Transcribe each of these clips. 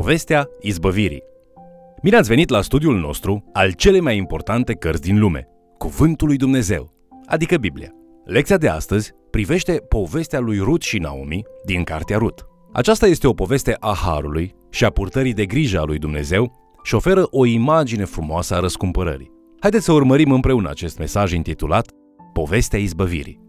Povestea izbăvirii. Bine ați venit la studiul nostru al cele mai importante cărți din lume, Cuvântul lui Dumnezeu, adică Biblia. Lecția de astăzi privește povestea lui Rut și Naomi din Cartea Rut. Aceasta este o poveste a harului și a purtării de grijă a lui Dumnezeu și oferă o imagine frumoasă a răscumpărării. Haideți să urmărim împreună acest mesaj intitulat Povestea izbăvirii.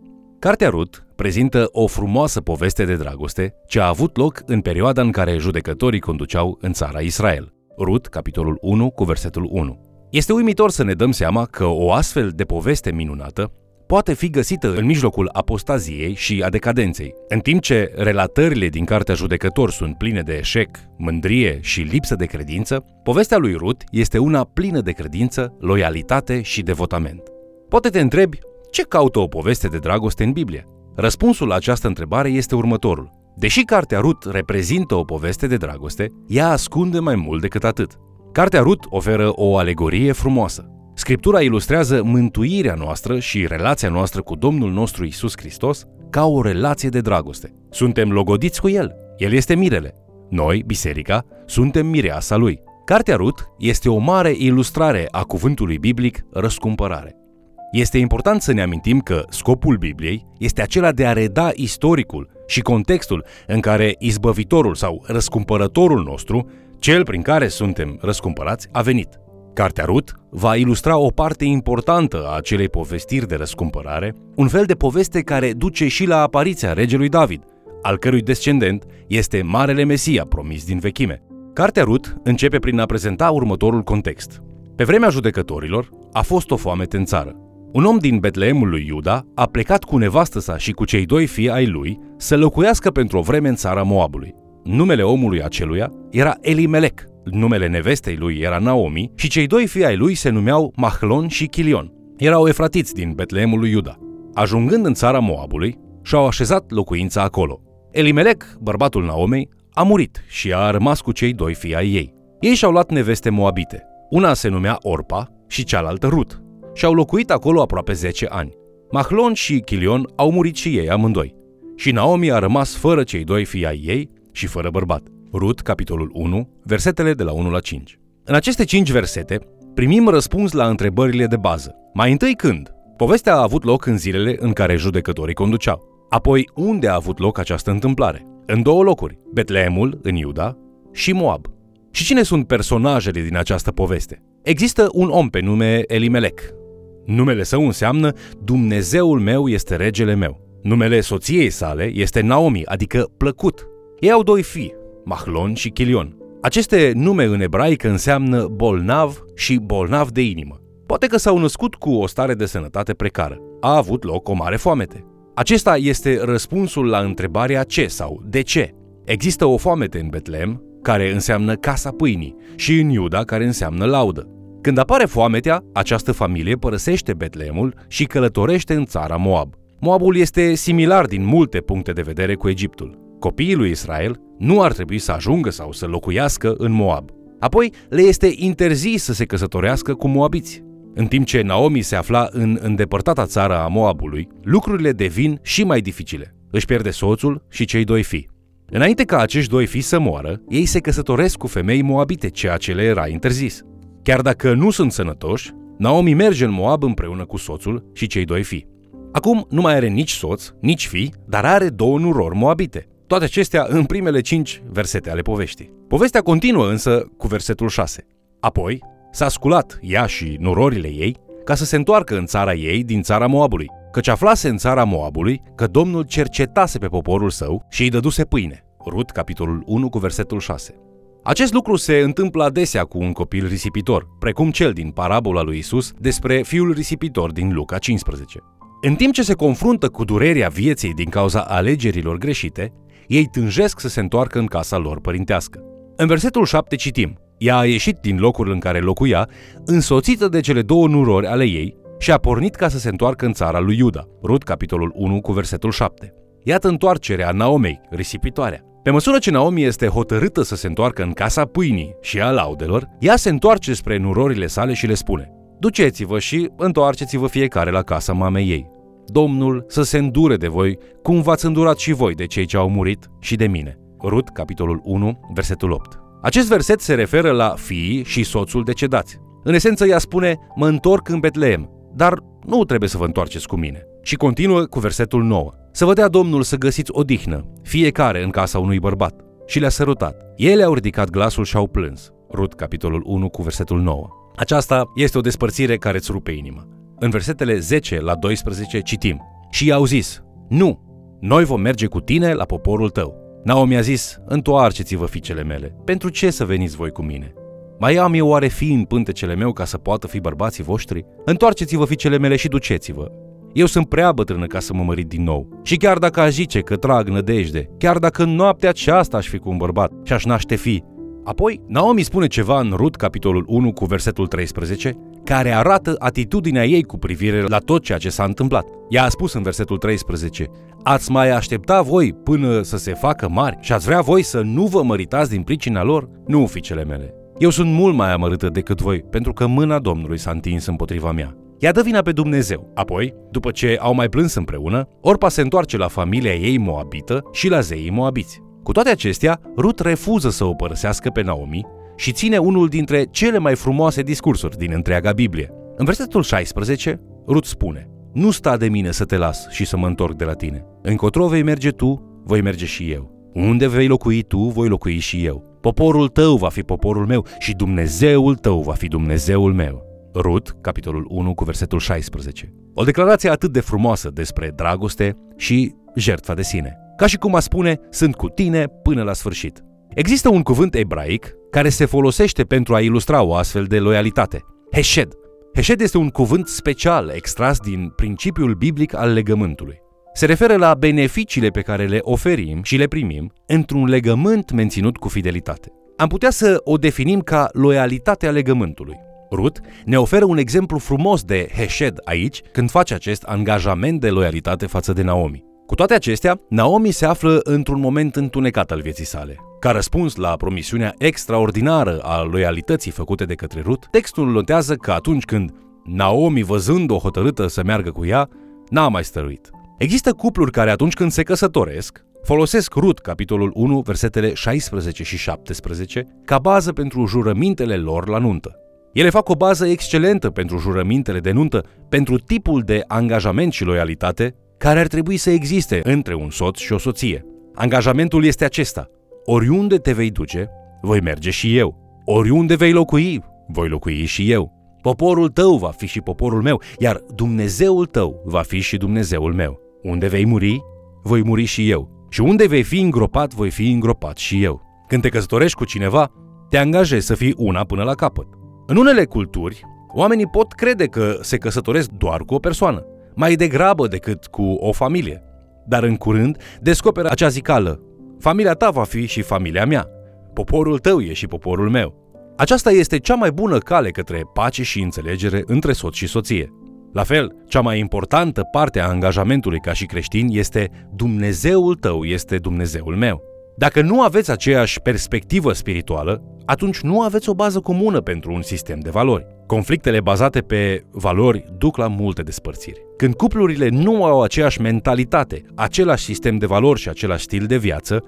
Cartea Rut prezintă o frumoasă poveste de dragoste ce a avut loc în perioada în care judecătorii conduceau în țara Israel. Rut, capitolul 1, cu versetul 1. Este uimitor să ne dăm seama că o astfel de poveste minunată poate fi găsită în mijlocul apostaziei și a decadenței. În timp ce relatările din Cartea Judecător sunt pline de eșec, mândrie și lipsă de credință, povestea lui Rut este una plină de credință, loialitate și devotament. Poate te întrebi ce caută o poveste de dragoste în Biblie? Răspunsul la această întrebare este următorul. Deși cartea Rut reprezintă o poveste de dragoste, ea ascunde mai mult decât atât. Cartea Rut oferă o alegorie frumoasă. Scriptura ilustrează mântuirea noastră și relația noastră cu Domnul nostru Isus Hristos ca o relație de dragoste. Suntem logodiți cu El. El este mirele. Noi, biserica, suntem mireasa Lui. Cartea Rut este o mare ilustrare a cuvântului biblic răscumpărare. Este important să ne amintim că scopul Bibliei este acela de a reda istoricul și contextul în care izbăvitorul sau răscumpărătorul nostru, cel prin care suntem răscumpărați, a venit. Cartea Rut va ilustra o parte importantă a acelei povestiri de răscumpărare, un fel de poveste care duce și la apariția regelui David, al cărui descendent este Marele Mesia promis din vechime. Cartea Rut începe prin a prezenta următorul context. Pe vremea judecătorilor a fost o foame în țară. Un om din Betleemul lui Iuda a plecat cu nevastă sa și cu cei doi fii ai lui să locuiască pentru o vreme în țara Moabului. Numele omului aceluia era Elimelec, numele nevestei lui era Naomi și cei doi fii ai lui se numeau Mahlon și Chilion. Erau efratiți din Betleemul lui Iuda. Ajungând în țara Moabului, și-au așezat locuința acolo. Elimelec, bărbatul Naomei, a murit și a rămas cu cei doi fii ai ei. Ei și-au luat neveste moabite. Una se numea Orpa și cealaltă Rut și au locuit acolo aproape 10 ani. Mahlon și Chilion au murit și ei amândoi. Și Naomi a rămas fără cei doi fii ai ei și fără bărbat. Rut, capitolul 1, versetele de la 1 la 5. În aceste 5 versete primim răspuns la întrebările de bază. Mai întâi când? Povestea a avut loc în zilele în care judecătorii conduceau. Apoi, unde a avut loc această întâmplare? În două locuri, Betleemul, în Iuda, și Moab. Și cine sunt personajele din această poveste? Există un om pe nume Elimelec, Numele său înseamnă Dumnezeul meu este regele meu. Numele soției sale este Naomi, adică plăcut. Ei au doi fii, Mahlon și Chilion. Aceste nume în ebraică înseamnă bolnav și bolnav de inimă. Poate că s-au născut cu o stare de sănătate precară. A avut loc o mare foamete. Acesta este răspunsul la întrebarea ce sau de ce. Există o foamete în Betlehem, care înseamnă casa pâinii, și în Iuda, care înseamnă laudă. Când apare foametea, această familie părăsește Betleemul și călătorește în țara Moab. Moabul este similar din multe puncte de vedere cu Egiptul. Copiii lui Israel nu ar trebui să ajungă sau să locuiască în Moab. Apoi le este interzis să se căsătorească cu moabiți. În timp ce Naomi se afla în îndepărtata țară a Moabului, lucrurile devin și mai dificile. Își pierde soțul și cei doi fii. Înainte ca acești doi fii să moară, ei se căsătoresc cu femei moabite, ceea ce le era interzis. Chiar dacă nu sunt sănătoși, Naomi merge în Moab împreună cu soțul și cei doi fii. Acum nu mai are nici soț, nici fii, dar are două nurori moabite. Toate acestea în primele cinci versete ale poveștii. Povestea continuă însă cu versetul 6. Apoi s-a sculat ea și nurorile ei ca să se întoarcă în țara ei din țara Moabului, căci aflase în țara Moabului că Domnul cercetase pe poporul său și îi dăduse pâine. Rut, capitolul 1, cu versetul 6. Acest lucru se întâmplă adesea cu un copil risipitor, precum cel din parabola lui Isus despre fiul risipitor din Luca 15. În timp ce se confruntă cu durerea vieții din cauza alegerilor greșite, ei tânjesc să se întoarcă în casa lor părintească. În versetul 7 citim, ea a ieșit din locul în care locuia, însoțită de cele două nurori ale ei, și a pornit ca să se întoarcă în țara lui Iuda. Rut, capitolul 1, cu versetul 7. Iată întoarcerea Naomei, risipitoarea. Pe măsură ce Naomi este hotărâtă să se întoarcă în casa pâinii și a laudelor, ea se întoarce spre nurorile sale și le spune Duceți-vă și întoarceți-vă fiecare la casa mamei ei. Domnul să se îndure de voi, cum v-ați îndurat și voi de cei ce au murit și de mine. Rut, capitolul 1, versetul 8. Acest verset se referă la fiii și soțul decedați. În esență, ea spune, mă întorc în Betleem, dar nu trebuie să vă întoarceți cu mine. Și continuă cu versetul 9. Să vă dea Domnul să găsiți odihnă, fiecare în casa unui bărbat. Și le-a sărutat. Ele au ridicat glasul și au plâns. Rut, capitolul 1, cu versetul 9. Aceasta este o despărțire care îți rupe inima. În versetele 10 la 12 citim. Și i-au zis, nu, noi vom merge cu tine la poporul tău. Naomi a zis, întoarceți-vă fiicele mele, pentru ce să veniți voi cu mine? Mai am eu oare fi în pântecele meu ca să poată fi bărbații voștri? Întoarceți-vă fiicele mele și duceți-vă. Eu sunt prea bătrână ca să mă mărit din nou. Și chiar dacă aș zice că trag nădejde, chiar dacă în noaptea aceasta aș fi cu un bărbat și aș naște fi, Apoi, Naomi spune ceva în Rut, capitolul 1, cu versetul 13, care arată atitudinea ei cu privire la tot ceea ce s-a întâmplat. Ea a spus în versetul 13, Ați mai aștepta voi până să se facă mari și ați vrea voi să nu vă măritați din pricina lor? Nu, fiicele mele. Eu sunt mult mai amărâtă decât voi, pentru că mâna Domnului s-a întins împotriva mea. Ea dă vina pe Dumnezeu. Apoi, după ce au mai plâns împreună, Orpa se întoarce la familia ei moabită și la zeii moabiți. Cu toate acestea, Rut refuză să o părăsească pe Naomi și ține unul dintre cele mai frumoase discursuri din întreaga Biblie. În versetul 16, Rut spune, Nu sta de mine să te las și să mă întorc de la tine. Încotro vei merge tu, voi merge și eu. Unde vei locui tu, voi locui și eu. Poporul tău va fi poporul meu și Dumnezeul tău va fi Dumnezeul meu. Rut, capitolul 1, cu versetul 16. O declarație atât de frumoasă despre dragoste și jertfa de sine. Ca și cum a spune, sunt cu tine până la sfârșit. Există un cuvânt ebraic care se folosește pentru a ilustra o astfel de loialitate. Heshed. Heshed este un cuvânt special extras din principiul biblic al legământului. Se referă la beneficiile pe care le oferim și le primim într-un legământ menținut cu fidelitate. Am putea să o definim ca loialitatea legământului. Ruth ne oferă un exemplu frumos de Heshed aici când face acest angajament de loialitate față de Naomi. Cu toate acestea, Naomi se află într-un moment întunecat al vieții sale. Ca răspuns la promisiunea extraordinară a loialității făcute de către Ruth, textul notează că atunci când Naomi, văzând-o hotărâtă să meargă cu ea, n-a mai stăruit. Există cupluri care atunci când se căsătoresc, folosesc Ruth, capitolul 1, versetele 16 și 17, ca bază pentru jurămintele lor la nuntă. Ele fac o bază excelentă pentru jurămintele de nuntă, pentru tipul de angajament și loialitate care ar trebui să existe între un soț și o soție. Angajamentul este acesta. Oriunde te vei duce, voi merge și eu. Oriunde vei locui, voi locui și eu. Poporul tău va fi și poporul meu, iar Dumnezeul tău va fi și Dumnezeul meu. Unde vei muri, voi muri și eu. Și unde vei fi îngropat, voi fi îngropat și eu. Când te căsătorești cu cineva, te angajezi să fii una până la capăt. În unele culturi, oamenii pot crede că se căsătoresc doar cu o persoană, mai degrabă decât cu o familie. Dar în curând descoperă acea zicală. Familia ta va fi și familia mea. Poporul tău e și poporul meu. Aceasta este cea mai bună cale către pace și înțelegere între soț și soție. La fel, cea mai importantă parte a angajamentului ca și creștin este Dumnezeul tău este Dumnezeul meu. Dacă nu aveți aceeași perspectivă spirituală, atunci nu aveți o bază comună pentru un sistem de valori. Conflictele bazate pe valori duc la multe despărțiri. Când cuplurile nu au aceeași mentalitate, același sistem de valori și același stil de viață,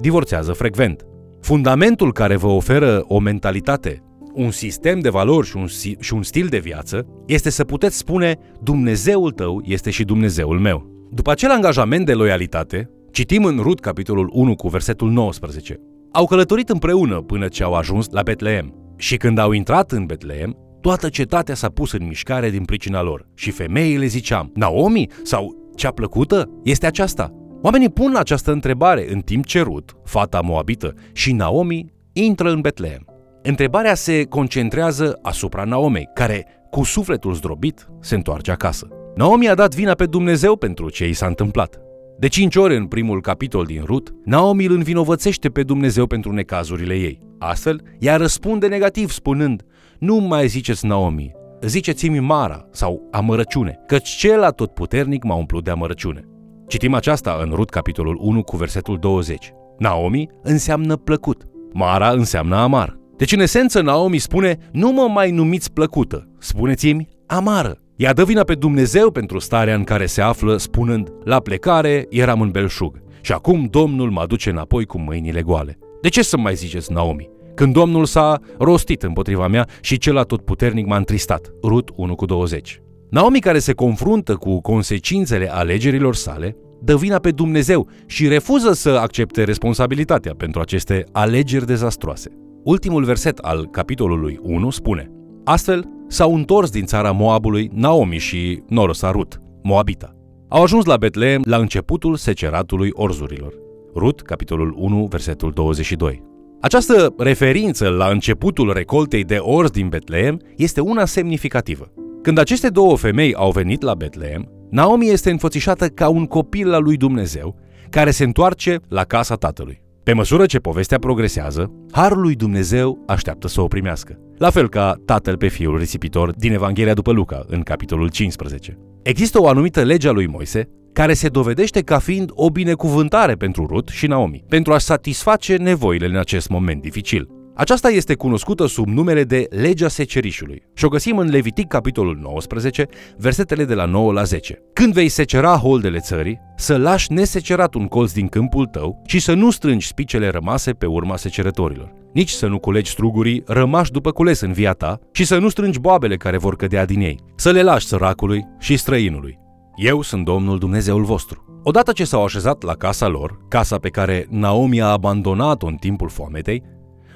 divorțează frecvent. Fundamentul care vă oferă o mentalitate, un sistem de valori și un, și un stil de viață este să puteți spune Dumnezeul tău este și Dumnezeul meu. După acel angajament de loialitate, citim în Rut capitolul 1 cu versetul 19. Au călătorit împreună până ce au ajuns la Betleem. Și când au intrat în Betleem, toată cetatea s-a pus în mișcare din pricina lor. Și femeile ziceam, Naomi sau cea plăcută este aceasta? Oamenii pun această întrebare în timp ce Rut, fata moabită, și Naomi intră în Betleem. Întrebarea se concentrează asupra Naomei, care, cu sufletul zdrobit, se întoarce acasă. Naomi a dat vina pe Dumnezeu pentru ce i s-a întâmplat. De cinci ori în primul capitol din Rut, Naomi îl învinovățește pe Dumnezeu pentru necazurile ei. Astfel, ea răspunde negativ spunând, nu mai ziceți Naomi, ziceți-mi Mara sau amărăciune, căci cel atotputernic m-a umplut de amărăciune. Citim aceasta în Rut capitolul 1 cu versetul 20. Naomi înseamnă plăcut, Mara înseamnă amar. Deci, în esență, Naomi spune, nu mă mai numiți plăcută, spuneți-mi amară. Ea dă vina pe Dumnezeu pentru starea în care se află, spunând, la plecare eram în belșug și acum Domnul mă aduce înapoi cu mâinile goale. De ce să mai ziceți, Naomi? când Domnul s-a rostit împotriva mea și cel atotputernic m-a întristat. Rut 1 cu 20. Naomi care se confruntă cu consecințele alegerilor sale, dă vina pe Dumnezeu și refuză să accepte responsabilitatea pentru aceste alegeri dezastroase. Ultimul verset al capitolului 1 spune Astfel s-au întors din țara Moabului Naomi și Norosa Rut, Moabita. Au ajuns la Betleem la începutul seceratului orzurilor. Rut, capitolul 1, versetul 22. Această referință la începutul recoltei de orz din Betleem este una semnificativă. Când aceste două femei au venit la Betleem, Naomi este înfățișată ca un copil al lui Dumnezeu care se întoarce la casa tatălui. Pe măsură ce povestea progresează, harul lui Dumnezeu așteaptă să o primească. La fel ca tatăl pe fiul risipitor din Evanghelia după Luca, în capitolul 15. Există o anumită lege a lui Moise care se dovedește ca fiind o binecuvântare pentru Rut și Naomi, pentru a satisface nevoile în acest moment dificil. Aceasta este cunoscută sub numele de Legea Secerișului și o găsim în Levitic capitolul 19, versetele de la 9 la 10. Când vei secera holdele țării, să lași nesecerat un colț din câmpul tău și să nu strângi spicele rămase pe urma secerătorilor. Nici să nu culegi strugurii rămași după cules în via ta și să nu strângi boabele care vor cădea din ei. Să le lași săracului și străinului. Eu sunt Domnul Dumnezeul vostru. Odată ce s-au așezat la casa lor, casa pe care Naomi a abandonat-o în timpul foametei,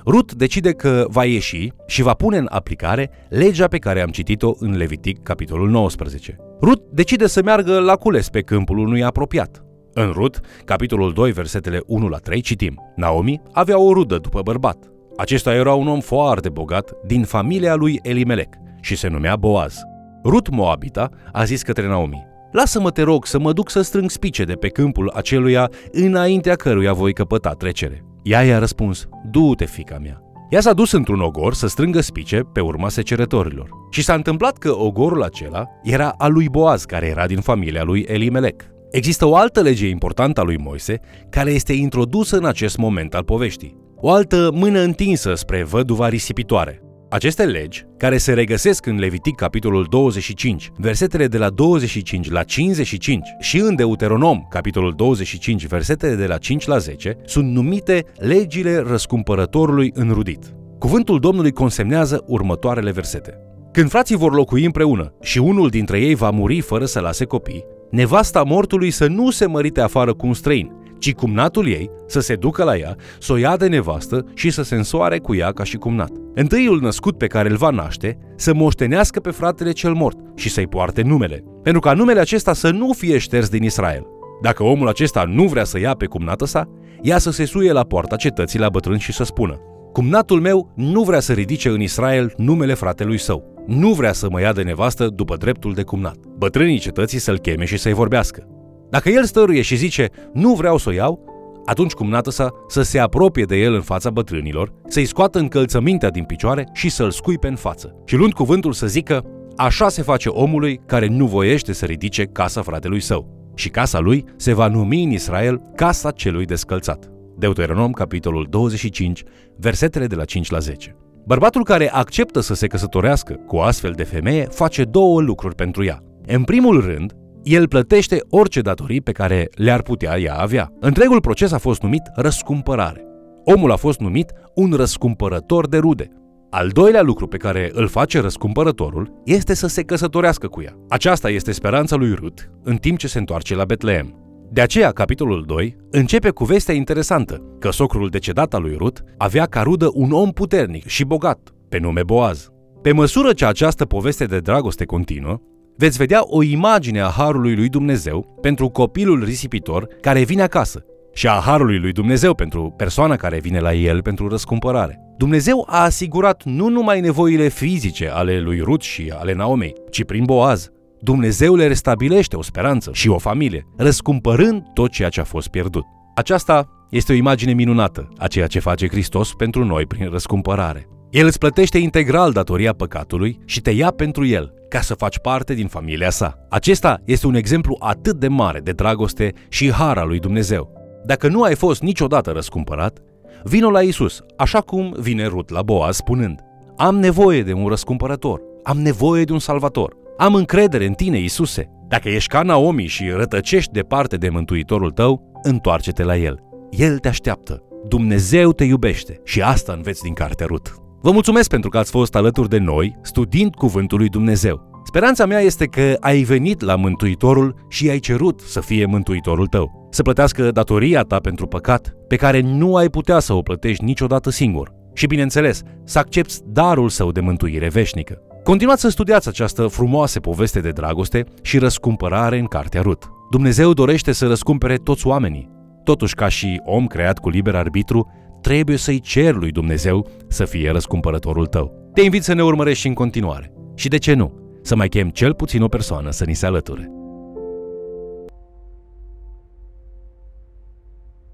Rut decide că va ieși și va pune în aplicare legea pe care am citit-o în Levitic, capitolul 19. Rut decide să meargă la cules pe câmpul unui apropiat. În Rut, capitolul 2, versetele 1 la 3, citim Naomi avea o rudă după bărbat. Acesta era un om foarte bogat din familia lui Elimelec și se numea Boaz. Rut Moabita a zis către Naomi, Lasă-mă, te rog, să mă duc să strâng spice de pe câmpul aceluia înaintea căruia voi căpăta trecere. Ea i-a răspuns, du-te, fica mea. Ea s-a dus într-un ogor să strângă spice pe urma secerătorilor. Și s-a întâmplat că ogorul acela era al lui Boaz, care era din familia lui Elimelec. Există o altă lege importantă a lui Moise, care este introdusă în acest moment al poveștii. O altă mână întinsă spre văduva risipitoare. Aceste legi, care se regăsesc în Levitic capitolul 25, versetele de la 25 la 55 și în Deuteronom capitolul 25, versetele de la 5 la 10, sunt numite legile răscumpărătorului înrudit. Cuvântul Domnului consemnează următoarele versete. Când frații vor locui împreună și unul dintre ei va muri fără să lase copii, nevasta mortului să nu se mărite afară cu un străin, ci cumnatul ei să se ducă la ea, să o ia de nevastă și să se însoare cu ea ca și cumnat. Întâiul născut pe care îl va naște să moștenească pe fratele cel mort și să-i poarte numele, pentru ca numele acesta să nu fie șters din Israel. Dacă omul acesta nu vrea să ia pe cumnată sa, ea să se suie la poarta cetății la bătrân și să spună Cumnatul meu nu vrea să ridice în Israel numele fratelui său. Nu vrea să mă ia de nevastă după dreptul de cumnat. Bătrânii cetății să-l cheme și să-i vorbească. Dacă el stăruie și zice, nu vreau să o iau, atunci cumnată sa să se apropie de el în fața bătrânilor, să-i scoată încălțămintea din picioare și să-l scuipe în față. Și luând cuvântul să zică, așa se face omului care nu voiește să ridice casa fratelui său. Și casa lui se va numi în Israel casa celui descălțat. Deuteronom, capitolul 25, versetele de la 5 la 10. Bărbatul care acceptă să se căsătorească cu o astfel de femeie face două lucruri pentru ea. În primul rând, el plătește orice datorii pe care le-ar putea ea avea. Întregul proces a fost numit răscumpărare. Omul a fost numit un răscumpărător de rude. Al doilea lucru pe care îl face răscumpărătorul este să se căsătorească cu ea. Aceasta este speranța lui Rut în timp ce se întoarce la Betleem. De aceea, capitolul 2 începe cu vestea interesantă că socrul decedat al lui Rut avea ca rudă un om puternic și bogat, pe nume Boaz. Pe măsură ce această poveste de dragoste continuă, veți vedea o imagine a harului lui Dumnezeu pentru copilul risipitor care vine acasă și a harului lui Dumnezeu pentru persoana care vine la el pentru răscumpărare. Dumnezeu a asigurat nu numai nevoile fizice ale lui Rut și ale Naomei, ci prin Boaz. Dumnezeu le restabilește o speranță și o familie, răscumpărând tot ceea ce a fost pierdut. Aceasta este o imagine minunată a ceea ce face Hristos pentru noi prin răscumpărare. El îți plătește integral datoria păcatului și te ia pentru el, ca să faci parte din familia sa. Acesta este un exemplu atât de mare de dragoste și har al lui Dumnezeu. Dacă nu ai fost niciodată răscumpărat, vino la Isus, așa cum vine Rut la Boaz spunând Am nevoie de un răscumpărător, am nevoie de un salvator, am încredere în tine, Isuse. Dacă ești ca Naomi și rătăcești departe de Mântuitorul tău, întoarce-te la el. El te așteaptă. Dumnezeu te iubește și asta înveți din cartea Rut. Vă mulțumesc pentru că ați fost alături de noi studiind Cuvântul lui Dumnezeu. Speranța mea este că ai venit la Mântuitorul și ai cerut să fie Mântuitorul tău. Să plătească datoria ta pentru păcat, pe care nu ai putea să o plătești niciodată singur. Și bineînțeles, să accepti darul său de mântuire veșnică. Continuați să studiați această frumoasă poveste de dragoste și răscumpărare în Cartea Rut. Dumnezeu dorește să răscumpere toți oamenii. Totuși, ca și om creat cu liber arbitru, trebuie să-i cer lui Dumnezeu să fie răscumpărătorul tău. Te invit să ne urmărești și în continuare. Și de ce nu? Să mai chem cel puțin o persoană să ni se alăture.